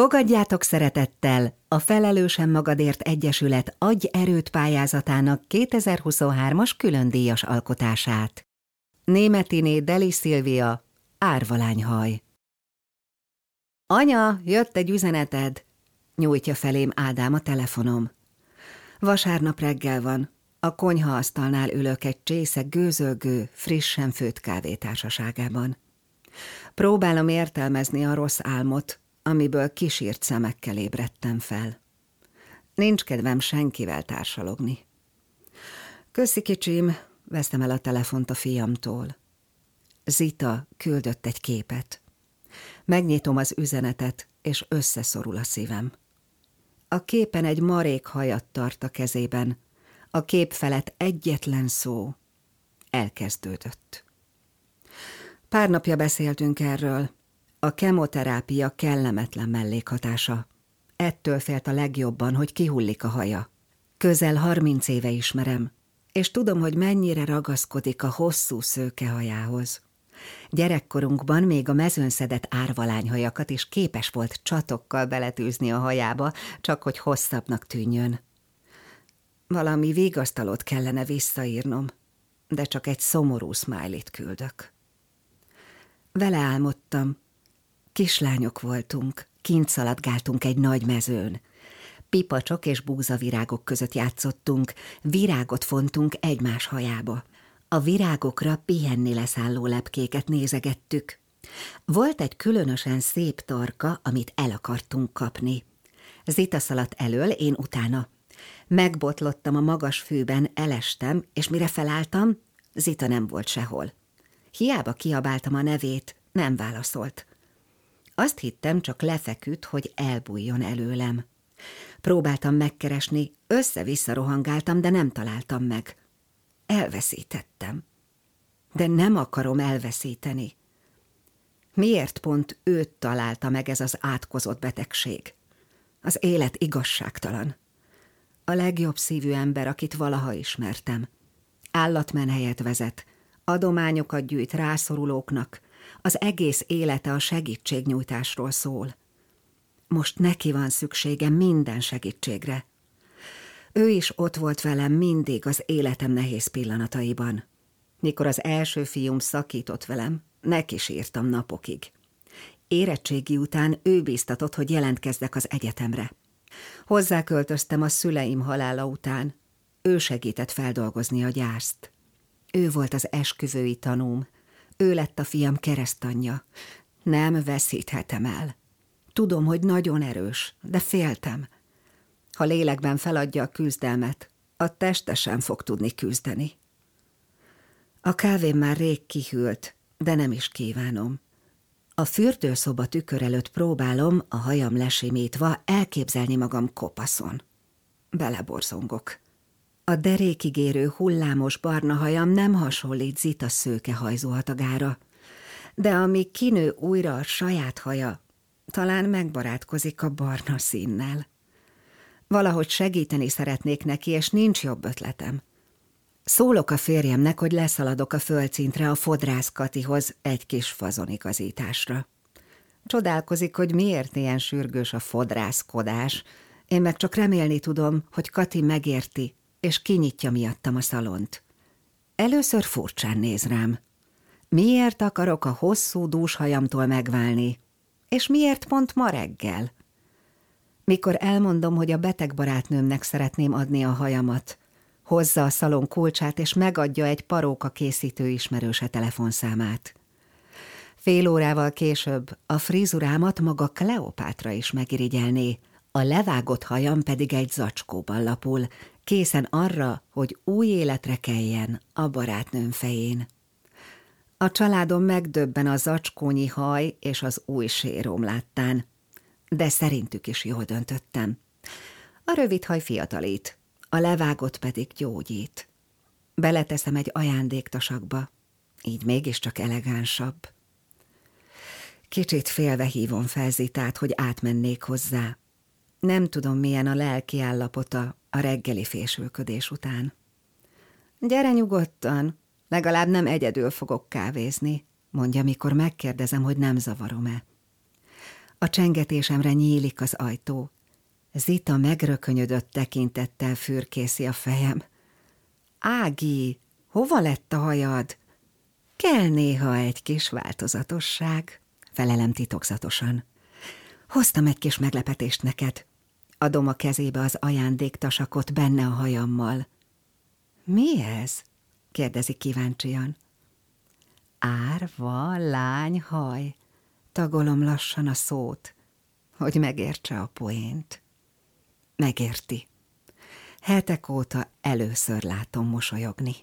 Fogadjátok szeretettel a Felelősen Magadért Egyesület Adj Erőt pályázatának 2023-as különdíjas alkotását. Németiné Deli Szilvia, Árvalányhaj. Anya, jött egy üzeneted, nyújtja felém Ádám a telefonom. Vasárnap reggel van, a konyhaasztalnál ülök egy csésze gőzölgő, frissen főtt kávétársaságában. Próbálom értelmezni a rossz álmot, amiből kisírt szemekkel ébredtem fel. Nincs kedvem senkivel társalogni. Köszi kicsim, vesztem el a telefont a fiamtól. Zita küldött egy képet. Megnyitom az üzenetet, és összeszorul a szívem. A képen egy marék hajat tart a kezében, a kép felett egyetlen szó. Elkezdődött. Pár napja beszéltünk erről, a kemoterápia kellemetlen mellékhatása. Ettől félt a legjobban, hogy kihullik a haja. Közel harminc éve ismerem, és tudom, hogy mennyire ragaszkodik a hosszú szőke hajához. Gyerekkorunkban még a mezőn szedett árvalányhajakat is képes volt csatokkal beletűzni a hajába, csak hogy hosszabbnak tűnjön. Valami vigasztalót kellene visszaírnom, de csak egy szomorú smiley küldök. Vele álmodtam, Kislányok voltunk, kint szaladgáltunk egy nagy mezőn. Pipacsok és búzavirágok között játszottunk, virágot fontunk egymás hajába. A virágokra pihenni leszálló lepkéket nézegettük. Volt egy különösen szép tarka, amit el akartunk kapni. Zita szaladt elől, én utána. Megbotlottam a magas fűben, elestem, és mire felálltam, Zita nem volt sehol. Hiába kiabáltam a nevét, nem válaszolt. Azt hittem, csak lefeküdt, hogy elbújjon előlem. Próbáltam megkeresni, össze-vissza rohangáltam, de nem találtam meg. Elveszítettem. De nem akarom elveszíteni. Miért pont őt találta meg ez az átkozott betegség? Az élet igazságtalan. A legjobb szívű ember, akit valaha ismertem. Állatmenhelyet vezet, adományokat gyűjt rászorulóknak, az egész élete a segítségnyújtásról szól. Most neki van szüksége minden segítségre. Ő is ott volt velem mindig az életem nehéz pillanataiban. Mikor az első fiúm szakított velem, neki sírtam napokig. Érettségi után ő bíztatott, hogy jelentkezzek az egyetemre. Hozzáköltöztem a szüleim halála után. Ő segített feldolgozni a gyászt. Ő volt az esküvői tanúm, ő lett a fiam keresztanyja. Nem veszíthetem el. Tudom, hogy nagyon erős, de féltem. Ha lélekben feladja a küzdelmet, a teste sem fog tudni küzdeni. A kávém már rég kihűlt, de nem is kívánom. A fürdőszoba tükör előtt próbálom, a hajam lesimítva, elképzelni magam kopaszon. Beleborzongok. A derékig érő hullámos barna hajam nem hasonlít Zita szőke hajzóhatagára, de amíg kinő újra a saját haja, talán megbarátkozik a barna színnel. Valahogy segíteni szeretnék neki, és nincs jobb ötletem. Szólok a férjemnek, hogy leszaladok a földszintre a fodrász Katihoz egy kis fazonigazításra. Csodálkozik, hogy miért ilyen sürgős a fodrászkodás, én meg csak remélni tudom, hogy Kati megérti, és kinyitja miattam a szalont. Először furcsán néz rám. Miért akarok a hosszú dús hajamtól megválni? És miért pont ma reggel? Mikor elmondom, hogy a beteg barátnőmnek szeretném adni a hajamat, hozza a szalon kulcsát, és megadja egy paróka készítő ismerőse telefonszámát. Fél órával később a frizurámat maga Kleopátra is megirigyelné, a levágott hajam pedig egy zacskóban lapul, készen arra, hogy új életre keljen a barátnőm fején. A családom megdöbben a zacskónyi haj és az új sérom láttán, de szerintük is jól döntöttem. A rövid haj fiatalít, a levágott pedig gyógyít. Beleteszem egy ajándéktasakba, így mégiscsak elegánsabb. Kicsit félve hívom fel Zitát, hogy átmennék hozzá. Nem tudom, milyen a lelki állapota a reggeli fésülködés után. Gyere nyugodtan, legalább nem egyedül fogok kávézni, mondja, mikor megkérdezem, hogy nem zavarom-e. A csengetésemre nyílik az ajtó. Zita megrökönyödött tekintettel fürkészi a fejem. Ági, hova lett a hajad? Kell néha egy kis változatosság, felelem titokzatosan. Hoztam egy kis meglepetést neked. Adom a kezébe az ajándéktasakot benne a hajammal. Mi ez? kérdezi kíváncsian. Árva, lányhaj, tagolom lassan a szót, hogy megértse a poént. Megérti. Hetek óta először látom mosolyogni.